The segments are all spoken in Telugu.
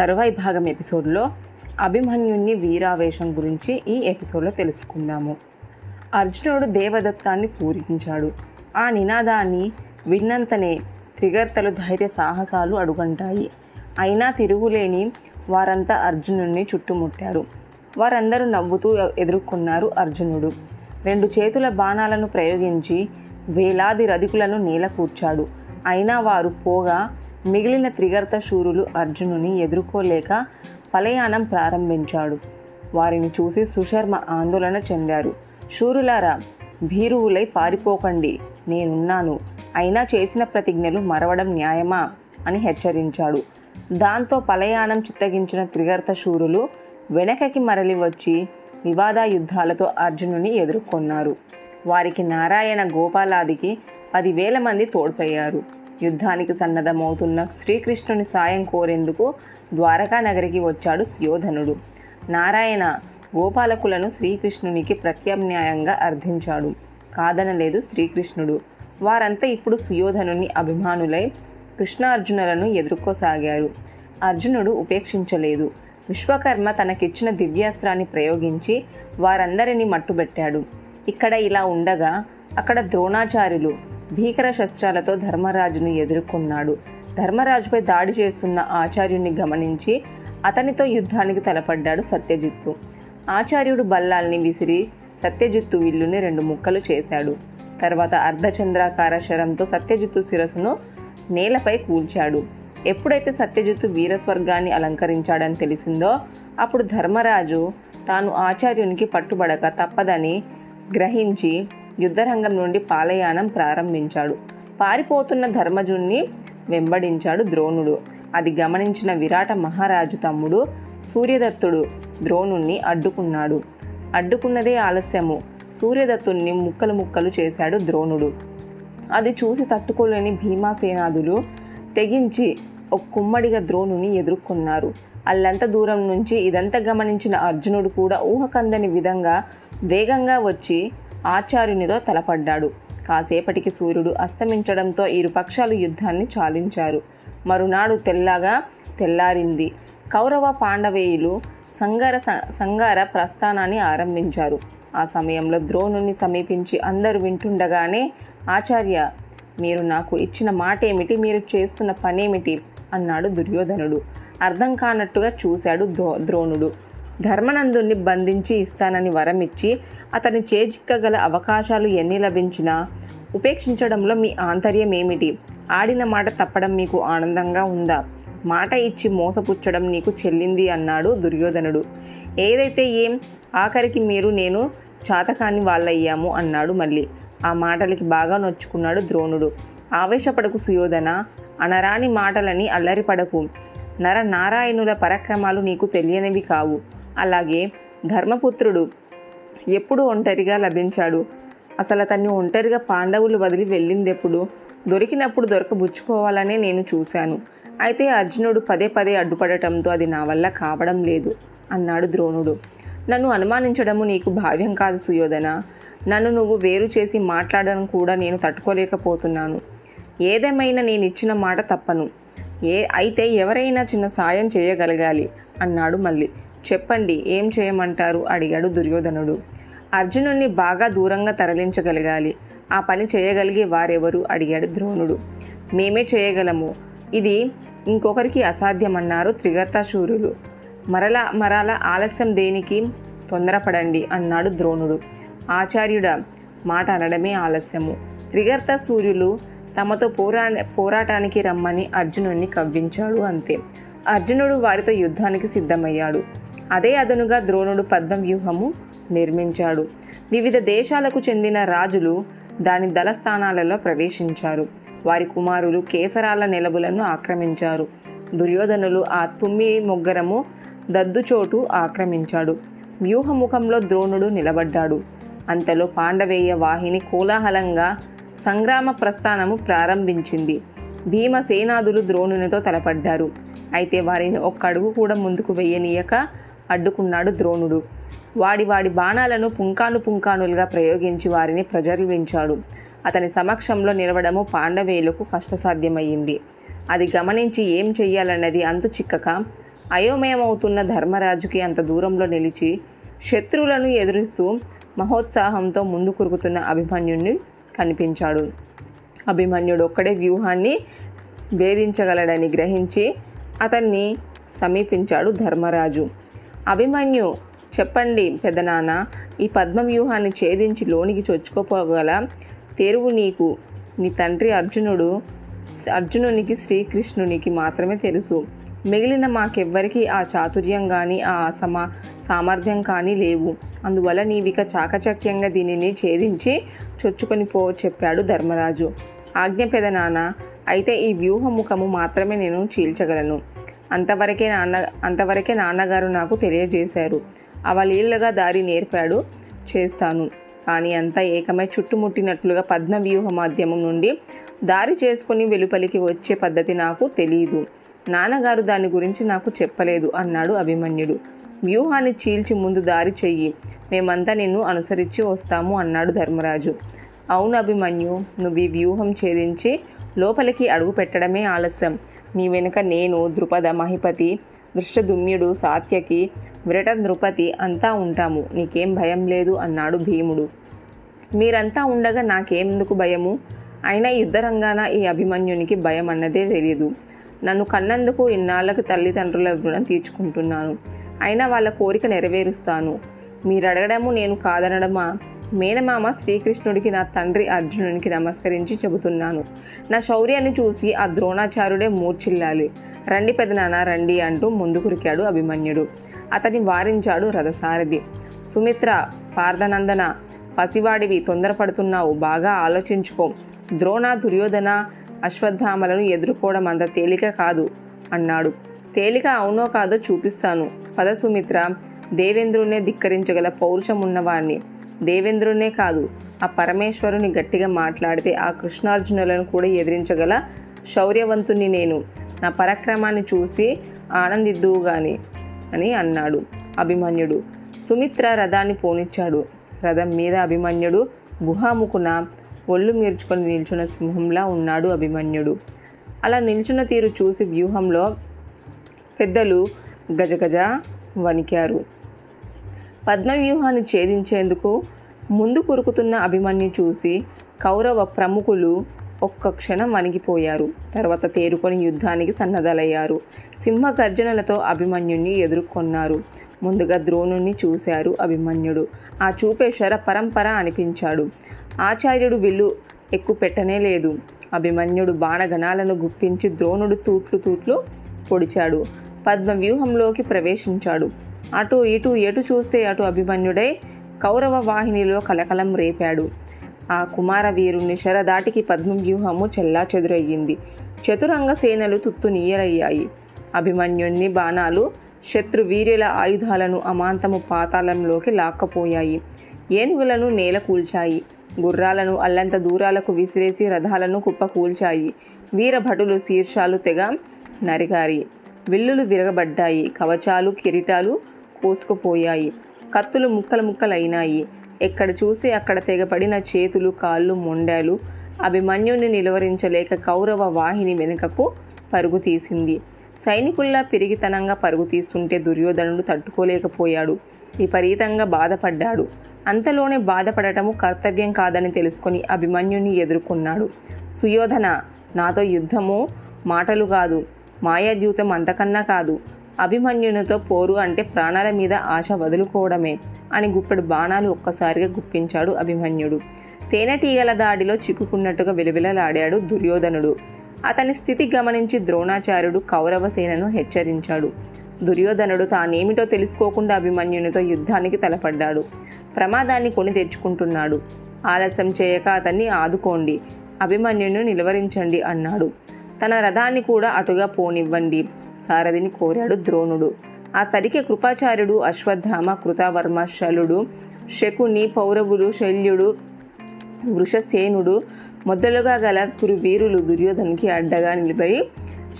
తరువాయి భాగం ఎపిసోడ్లో అభిమన్యుని వీరావేశం గురించి ఈ ఎపిసోడ్లో తెలుసుకుందాము. అర్జునుడు దేవదత్తాన్ని పూరించాడు. ఆ నినాదాన్ని విన్నంతనే త్రిగర్తలు ధైర్య సాహసాలు అడుగంటాయి. అయినా తిరుగులేని వారంతా అర్జునుడిని చుట్టుముట్టారు. వారందరూ నవ్వుతూ ఎదుర్కొన్నారు అర్జునుడు. రెండు చేతుల బాణాలను ప్రయోగించి వేలాది రధికులను నేలకూర్చాడు. అయినా వారు పోగా మిగిలిన త్రిగర్త శూరులు అర్జునుని ఎదుర్కోలేక పలయానం ప్రారంభించాడు. వారిని చూసి సుశర్మ ఆందోళన చెందారు. శూరులారా భీరువులై పారిపోకండి. నేనున్నాను. అయినా చేసిన ప్రతిజ్ఞలు మరవడం న్యాయమా అని హెచ్చరించాడు. దాంతో పలయానం చిత్తగించిన త్రిగర్త శూరులు వెనకకి మరలి వచ్చి వివాద యుద్ధాలతో అర్జునుని ఎదుర్కొన్నారు. వారికి నారాయణ గోపాలాదికి పదివేల మంది తోడ్పయ్యారు. యుద్ధానికి సన్నద్ధమవుతున్న శ్రీకృష్ణుని సాయం కోరేందుకు ద్వారకా నగరికి వచ్చాడు సుయోధనుడు. నారాయణ గోపాలకులను శ్రీకృష్ణునికి ప్రత్యామ్నాయంగా అర్థించాడు కాదనలేదు శ్రీకృష్ణుడు. వారంతా ఇప్పుడు సుయోధనుని అభిమానులై కృష్ణార్జునులను ఎదుర్కోసాగారు. అర్జునుడు ఉపేక్షించలేదు. విశ్వకర్మ తనకిచ్చిన దివ్యాస్త్రాన్ని ప్రయోగించి వారందరినీ మట్టుబెట్టాడు. ఇక్కడ ఇలా ఉండగా అక్కడ ద్రోణాచార్యులు భీకర శస్త్రాలతో ధర్మరాజును ఎదుర్కొన్నాడు. ధర్మరాజుపై దాడి చేస్తున్న ఆచార్యుణ్ణి గమనించి అతనితో యుద్ధానికి తలపడ్డాడు సత్యజిత్తు. ఆచార్యుడు బల్లాల్ని విసిరి సత్యజిత్తు విల్లుని రెండు ముక్కలు చేశాడు. తర్వాత అర్ధచంద్రాకార శరంతో సత్యజిత్తు శిరస్సును నేలపై కూల్చాడు. ఎప్పుడైతే సత్యజిత్తు వీరస్వర్గాన్ని అలంకరించాడని తెలిసిందో అప్పుడు ధర్మరాజు తాను ఆచార్యునికి పట్టుబడక తప్పదని గ్రహించి యుద్ధరంగం నుండి పాలయానం ప్రారంభించాడు. పారిపోతున్న ధర్మజుణ్ణి వెంబడించాడు ద్రోణుడు. అది గమనించిన విరాట మహారాజు తమ్ముడు సూర్యదత్తుడు ద్రోణుణ్ణి అడ్డుకున్నాడు. అడ్డుకున్నదే ఆలస్యము. సూర్యదత్తుణ్ణి ముక్కలు ముక్కలు చేశాడు ద్రోణుడు. అది చూసి తట్టుకోలేని భీమాసేనాదులు తెగించి ఒక కుమ్మడిగా ద్రోణుని ఎదుర్కొన్నారు. అల్లంత దూరం నుంచి ఇదంతా గమనించిన అర్జునుడు కూడా ఊహకందని విధంగా వేగంగా వచ్చి ఆచార్యునితో తలపడ్డాడు. కాసేపటికి సూర్యుడు అస్తమించడంతో ఇరు పక్షాలు యుద్ధాన్ని చాలించారు. మరునాడు తెల్లగా తెల్లారింది. కౌరవ పాండవేయులు సంగార సంగార ప్రస్థానాన్ని ఆరంభించారు. ఆ సమయంలో ద్రోణుని సమీపించి అందరూ వింటుండగానే ఆచార్య మీరు నాకు ఇచ్చిన మాట ఏమిటి మీరు చేస్తున్న పనేమిటి? అన్నాడు దుర్యోధనుడు. అర్థం కానట్టుగా చూశాడు ద్రో ద్రోణుడు. ధర్మనందుని బంధించి ఇస్తానని వరమిచ్చి అతని చేజిక్కగల అవకాశాలు ఎన్ని లభించినా ఉపేక్షించడంలో మీ ఆంతర్యం ఏమిటి ఆడిన మాట తప్పడం మీకు ఆనందంగా ఉందా? మాట ఇచ్చి మోసపుచ్చడం నీకు చెల్లింది అన్నాడు దుర్యోధనుడు. ఏదైతే ఏం ఆఖరికి మీరు నేను చాతకాని వాళ్ళయ్యాము అన్నాడు మళ్ళీ. ఆ మాటలకి బాగా నొచ్చుకున్నాడు ద్రోణుడు. ఆవేశపడకు సుయోధన అనరాని మాటలని అల్లరిపడకు నర నారాయణుల పరక్రమాలు నీకు తెలియనివి కావు. అలాగే ధర్మపుత్రుడు ఎప్పుడు ఒంటరిగా లభించాడు. అసలు అతన్ని ఒంటరిగా పాండవులు వదిలి వెళ్ళిందెప్పుడు? దొరికినప్పుడు దొరకబుచ్చుకోవాలనే నేను చూశాను. అయితే అర్జునుడు పదే పదే అడ్డుపడటంతో అది నా వల్ల కావడం లేదు అన్నాడు ద్రోణుడు. నన్ను అనుమానించడము నీకు భావ్యం కాదు సుయోధన. నన్ను నువ్వు వేరు చేసి మాట్లాడడం కూడా నేను తట్టుకోలేకపోతున్నాను. ఏదేమైనా నేను ఇచ్చిన మాట తప్పను. ఏ అయితే ఎవరైనా చిన్న సాయం చేయగలగాలి అన్నాడు మళ్ళీ. చెప్పండి ఏం చేయమంటారు? అడిగాడు దుర్యోధనుడు. అర్జునుణ్ణి బాగా దూరంగా తరలించగలగాలి. ఆ పని చేయగలిగే వారెవరు? అడిగాడు ద్రోణుడు. మేమే చేయగలము. ఇది ఇంకొకరికి అసాధ్యమన్నారు త్రిగర్తాశూరులు మరలా మరలా ఆలస్యం దేనికి? తొందరపడండి అన్నాడు ద్రోణుడు. ఆచార్యుడ మాట అనడమే ఆలస్యము. త్రిగర్త సూర్యులు తమతో పోరా పోరాటానికి రమ్మని అర్జునుడిని కవ్వించాడు అంతే. అర్జునుడు వారితో యుద్ధానికి సిద్ధమయ్యాడు. అదే అదనుగా ద్రోణుడు పద్మవ్యూహము నిర్మించాడు. వివిధ దేశాలకు చెందిన రాజులు దాని దళస్థానాలలో ప్రవేశించారు. వారి కుమారులు కేసరాల నెలవులను ఆక్రమించారు. దుర్యోధనులు ఆ తుమ్మి ముగ్గరము దద్దుచోటు ఆక్రమించాడు. వ్యూహముఖంలో ద్రోణుడు నిలబడ్డాడు. అంతలో పాండవేయ వాహిని కోలాహలంగా సంగ్రామ ప్రస్థానము ప్రారంభించింది. భీమసేనాదులు ద్రోణునితో తలపడ్డారు. అయితే వారిని ఒక్క అడుగు కూడా ముందుకు వెయ్యనీయక అడ్డుకున్నాడు ద్రోణుడు. వాడి వాడి బాణాలను పుంకాను పుంకానులుగా ప్రయోగించి వారిని ప్రజర్వించాడు. అతని సమక్షంలో నిలవడము పాండవేయులకు కష్టసాధ్యమయ్యింది. అది గమనించి ఏం చెయ్యాలన్నది అంతు చిక్కక అయోమయమవుతున్న ధర్మరాజుకి అంత దూరంలో నిలిచి శత్రువులను ఎదురిస్తూ మహోత్సాహంతో ముందు కురుకుతున్న అభిమన్యుడిని కనిపించాడు. అభిమన్యుడు ఒక్కడే వ్యూహాన్ని భేదించగలడని గ్రహించి అతన్ని సమీపించాడు ధర్మరాజు. అభిమన్యు చెప్పండి పెదనాన్న ఈ పద్మవ్యూహాన్ని ఛేదించి లోనికి చొచ్చుకోపోగల తెరువు నీకు. నీ తండ్రి అర్జునుడు అర్జునునికి శ్రీకృష్ణునికి మాత్రమే తెలుసు. మిగిలిన మాకెవ్వరికీ ఆ చాతుర్యం కానీ ఆ సమా సామర్థ్యం కానీ లేవు. అందువల్ల నీవిక చాకచక్యంగా దీనిని ఛేదించి చొచ్చుకొని పో చెప్పాడు ధర్మరాజు. ఆజ్ఞ పెదనాన్న అయితే ఈ వ్యూహముఖము మాత్రమే నేను చీల్చగలను. అంతవరకే నాన్న అంతవరకే నాన్నగారు నాకు తెలియజేశారు. అవలీలగా దారి నేర్పాడు చేస్తాను. కానీ అంతా ఏకమై చుట్టుముట్టినట్లుగా పద్మ వ్యూహ మాధ్యమం నుండి దారి చేసుకుని వెలుపలికి వచ్చే పద్ధతి నాకు తెలియదు నాన్నగారు దాని గురించి నాకు చెప్పలేదు అన్నాడు అభిమన్యుడు. వ్యూహాన్ని చీల్చి ముందు దారి చెయ్యి. మేమంతా నిన్ను అనుసరించి వస్తాము అన్నాడు ధర్మరాజు. అవును అభిమన్యు నువ్వు ఈ వ్యూహం ఛేదించి లోపలికి అడుగు పెట్టడమే ఆలస్యం. నీ వెనుక నేను ద్రుపద మహిపతి దృష్టదుమ్యుడు సాత్యకి విరట నృపతి అంతా ఉంటాము. నీకేం భయం లేదు అన్నాడు భీముడు. మీరంతా ఉండగా నాకేందుకు భయము? అయినా యుద్ధరంగాన ఈ అభిమన్యునికి భయం అన్నదే తెలియదు నన్ను కన్నందుకు ఇన్నాళ్ళకు తల్లిదండ్రుల రుణం తీర్చుకుంటున్నాను. అయినా వాళ్ళ కోరిక నెరవేరుస్తాను. మీరు అడగడము నేను కాదనడమా? మేనమామ శ్రీకృష్ణుడికి నా తండ్రి అర్జునునికి నమస్కరించి చెబుతున్నాను. నా శౌర్యాన్ని చూసి ఆ ద్రోణాచార్యుడే మూర్చిల్లాలి రండి పెదనాన్న రండి అంటూ ముందుకురికాడు అభిమన్యుడు. అతని వారించాడు రథసారథి. సుమిత్ర పార్థనందన పసివాడివి తొందరపడుతున్నావు బాగా ఆలోచించుకో. ద్రోణ దుర్యోధన అశ్వత్థామలను ఎదుర్కోవడం అంత తేలిక కాదు అన్నాడు. తేలిక అవునో కాదో చూపిస్తాను. పద సుమిత్ర దేవేంద్రునే ధిక్కరించగల పౌరుషం ఉన్నవాణ్ణి. దేవేంద్రునే కాదు ఆ పరమేశ్వరుని గట్టిగా మాట్లాడితే ఆ కృష్ణార్జునులను కూడా ఎదిరించగల శౌర్యవంతుని నేను. నా పరాక్రమాన్ని చూసి ఆనందిద్దువు గాని అని అన్నాడు అభిమన్యుడు. సుమిత్ర రథాన్ని పోనిచ్చాడు. రథం మీద అభిమన్యుడు గుహాముకున ఒళ్ళు మీర్చుకొని నిల్చున్న సింహంలా ఉన్నాడు అభిమన్యుడు. అలా నిల్చున్న తీరు చూసి వ్యూహంలో పెద్దలు గజగజ వణికారు. పద్మవ్యూహాన్ని ఛేదించేందుకు ముందు కురుకుతున్న అభిమన్యు చూసి కౌరవ ప్రముఖులు ఒక్క క్షణం వణిగిపోయారు. తర్వాత తేరుకొని యుద్ధానికి సన్నద్ధలయ్యారు. సింహ గర్జనలతో అభిమన్యుణ్ణి ఎదుర్కొన్నారు. ముందుగా ద్రోణుణ్ణి చూశారు అభిమన్యుడు. ఆ చూపే శర పరంపర అనిపించాడు. ఆచార్యుడు విల్లు ఎక్కువ పెట్టనే లేదు. అభిమన్యుడు బాణగణాలను గుప్పించి ద్రోణుడు తూట్లు తూట్లు పొడిచాడు. పద్మ వ్యూహంలోకి ప్రవేశించాడు. అటు ఇటు ఎటు చూస్తే అటు అభిమన్యుడై కౌరవ వాహినిలో కలకలం రేపాడు. ఆ కుమార వీరుణ్ణి శరదాటికి పద్మవ్యూహము చెల్లా చెదురయ్యింది. చతురంగ సేనలు తుత్తు నీయలయ్యాయి. అభిమన్యుని బాణాలు శత్రు వీరుల ఆయుధాలను అమాంతము పాతాళంలోకి లాక్కపోయాయి. ఏనుగులను నేల కూల్చాయి. గుర్రాలను అల్లంత దూరాలకు విసిరేసి రథాలను కుప్పకూల్చాయి వీరభటులు శీర్షాలు తెగ నరిగారి. విల్లులు విరగబడ్డాయి. కవచాలు కిరీటాలు పోసుకుపోయాయి. కత్తులు ముక్కలు ముక్కలైనాయి. ఎక్కడ చూసి అక్కడ తెగపడిన చేతులు కాళ్ళు మొండాలు అభిమన్యుని నిలువరించలేక కౌరవ వాహిని వెనుకకు పరుగు తీసింది సైనికుల్లా పిరిగితనంగా పరుగు తీస్తుంటే దుర్యోధనుడు తట్టుకోలేకపోయాడు. విపరీతంగా బాధపడ్డాడు. అంతలోనే బాధపడటము కర్తవ్యం కాదని తెలుసుకొని అభిమన్యుని ఎదుర్కొన్నాడు. సుయోధన నాతో యుద్ధము మాటలు కాదు మాయాద్యూతం అంతకన్నా కాదు అభిమన్యునితో పోరు అంటే ప్రాణాల మీద ఆశ వదులుకోవడమే అని గుప్పెడు బాణాలు ఒక్కసారిగా గుప్పించాడు అభిమన్యుడు. తేనెటీగల దాడిలో చిక్కుకున్నట్టుగా విలవిలలాడాడు దుర్యోధనుడు. అతని స్థితి గమనించి ద్రోణాచార్యుడు కౌరవసేనను హెచ్చరించాడు. దుర్యోధనుడు తానేమిటో తెలుసుకోకుండా అభిమన్యునితో యుద్ధానికి తలపడ్డాడు. ప్రమాదాన్ని కొని తెచ్చుకుంటున్నాడు. ఆలస్యం చేయక అతన్ని ఆదుకోండి. అభిమన్యుని నిలువరించండి అన్నాడు. తన రథాన్ని కూడా అటుగా పోనివ్వండి. సారథిని కోరాడు ద్రోణుడు. ఆ సరికే కృపాచార్యుడు అశ్వత్థామ కృతవర్మ శలుడు శకుని పౌరవులు శల్యుడు వృషసేనుడు మొదలుగా గల కురు వీరులు దుర్యోధనికి అడ్డగా నిలబడి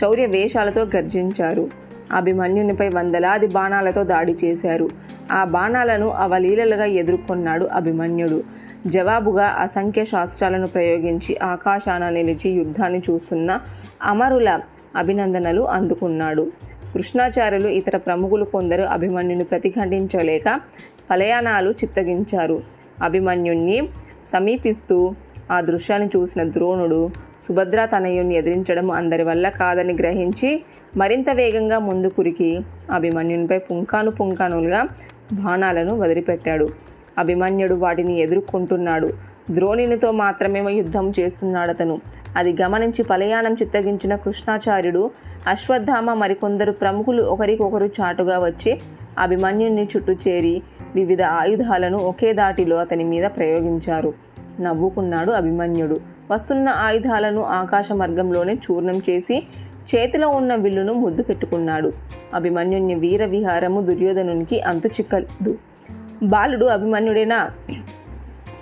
శౌర్య వేషాలతో గర్జించారు. అభిమన్యునిపై వందలాది బాణాలతో దాడి చేశారు. ఆ బాణాలను అవలీలలుగా ఎదుర్కొన్నాడు అభిమన్యుడు. జవాబుగా అసంఖ్య శాస్త్రాలను ప్రయోగించి ఆకాశాన నిలిచి యుద్ధాన్ని చూస్తున్న అమరుల అభినందనలు అందుకున్నాడు. కృష్ణాచార్యులు ఇతర ప్రముఖులు కొందరు అభిమన్యుని ప్రతిఘటించలేక పలయానాలు చిత్తగించారు. అభిమన్యుణ్ణి సమీపిస్తూ ఆ దృశ్యాన్ని చూసిన ద్రోణుడు సుభద్ర తనయుణ్ణి ఎదిరించడం అందరి వల్ల కాదని గ్రహించి మరింత వేగంగా ముందు కురికి అభిమన్యునిపై పుంకాను పుంకానులుగా బాణాలను వదిలిపెట్టాడు. అభిమన్యుడు వాటిని ఎదుర్కొంటున్నాడు. ద్రోణునితో మాత్రమే యుద్ధం చేస్తున్నాడు అతను అది గమనించి పలయాణం చిత్తగించిన కృష్ణాచార్యుడు అశ్వత్థామ మరికొందరు ప్రముఖులు ఒకరికొకరు చాటుగా వచ్చి అభిమన్యుని చుట్టూ చేరి వివిధ ఆయుధాలను ఒకే దాటిలో అతని మీద ప్రయోగించారు. నవ్వుకున్నాడు అభిమన్యుడు. వస్తున్న ఆయుధాలను ఆకాశ మార్గంలోనే చూర్ణం చేసి చేతిలో ఉన్న విల్లును ముద్దు పెట్టుకున్నాడు. అభిమన్యుని వీర విహారము దుర్యోధనునికి అంతు చిక్కదు బాలుడు అభిమన్యుడేనా?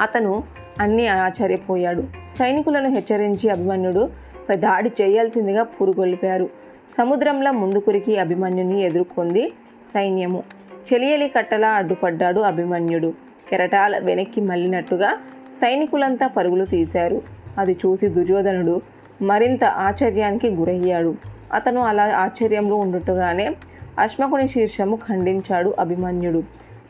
అతను అన్నీ ఆశ్చర్యపోయాడు. సైనికులను హెచ్చరించి అభిమన్యుడు దాడి చేయాల్సిందిగా పురుగొల్పారు. సముద్రంలో ముందుకురికి అభిమన్యుని ఎదుర్కొంది సైన్యము. చెలియలి కట్టలా అడ్డుపడ్డాడు అభిమన్యుడు. కెరటాల వెనక్కి మళ్ళినట్టుగా సైనికులంతా పరుగులు తీశారు. అది చూసి దుర్యోధనుడు మరింత ఆశ్చర్యానికి గురయ్యాడు. అతను అలా ఆశ్చర్యంలో ఉండుటగానే అశ్మకుని శీర్షము ఖండించాడు అభిమన్యుడు.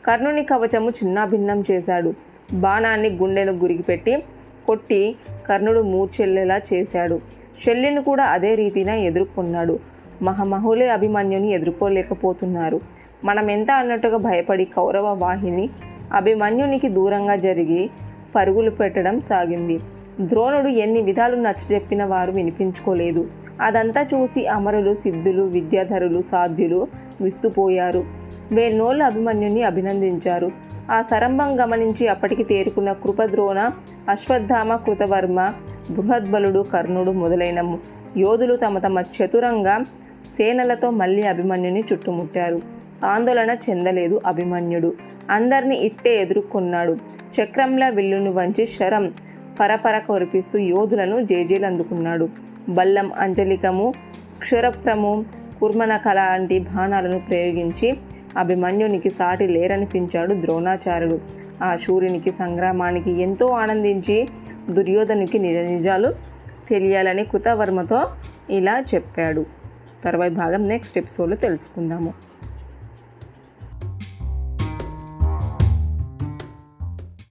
కర్ణుని కవచము చిన్నాభిన్నం చేశాడు. బాణాన్ని గుండెను గురిగిపెట్టి కొట్టి కర్ణుడు మూర్చెల్లేలా చేశాడు. శల్యుని కూడా అదే రీతిన ఎదుర్కొన్నాడు. మహమహులే అభిమన్యుని ఎదుర్కోలేకపోతున్నారు. మనం ఎంత అన్నట్టుగా భయపడి కౌరవ వాహిని అభిమన్యునికి దూరంగా జరిగి పరుగులు పెట్టడం సాగింది. ద్రోణుడు ఎన్ని విధాలు నచ్చజెప్పిన వారు వినిపించుకోలేదు. అదంతా చూసి అమరులు సిద్ధులు విద్యాధరులు సాధ్యులు విస్తుపోయారు. వేన్నోళ్ళు అభిమన్యుని అభినందించారు. ఆ సరంభం గమనించి అప్పటికి తేరుకున్న కృపద్రోణ అశ్వత్థామ కృతవర్మ బృహద్బలుడు కర్ణుడు మొదలైన యోధులు తమ తమ చతురంగా సేనలతో మళ్ళీ అభిమన్యుని చుట్టుముట్టారు. ఆందోళన చెందలేదు అభిమన్యుడు. అందరినీ ఇట్టే ఎదుర్కొన్నాడు. చక్రంలా విల్లును వంచి శరం పరపర కొరిపిస్తూ యోధులను జేజేలందుకున్నాడు. బల్లం అంజలికము క్షురప్రము కుర్మనక లాంటి బాణాలను ప్రయోగించి అభిమన్యునికి సాటి లేరనిపించాడు ద్రోణాచార్యుడు. ఆ శూర్యునికి సంగ్రామానికి ఎంతో ఆనందించి దుర్యోధనునికి నిజ నిజాలు తెలియాలని కృతవర్మతో ఇలా చెప్పాడు. తర్వాయి భాగం నెక్స్ట్ ఎపిసోడ్లో తెలుసుకుందాము.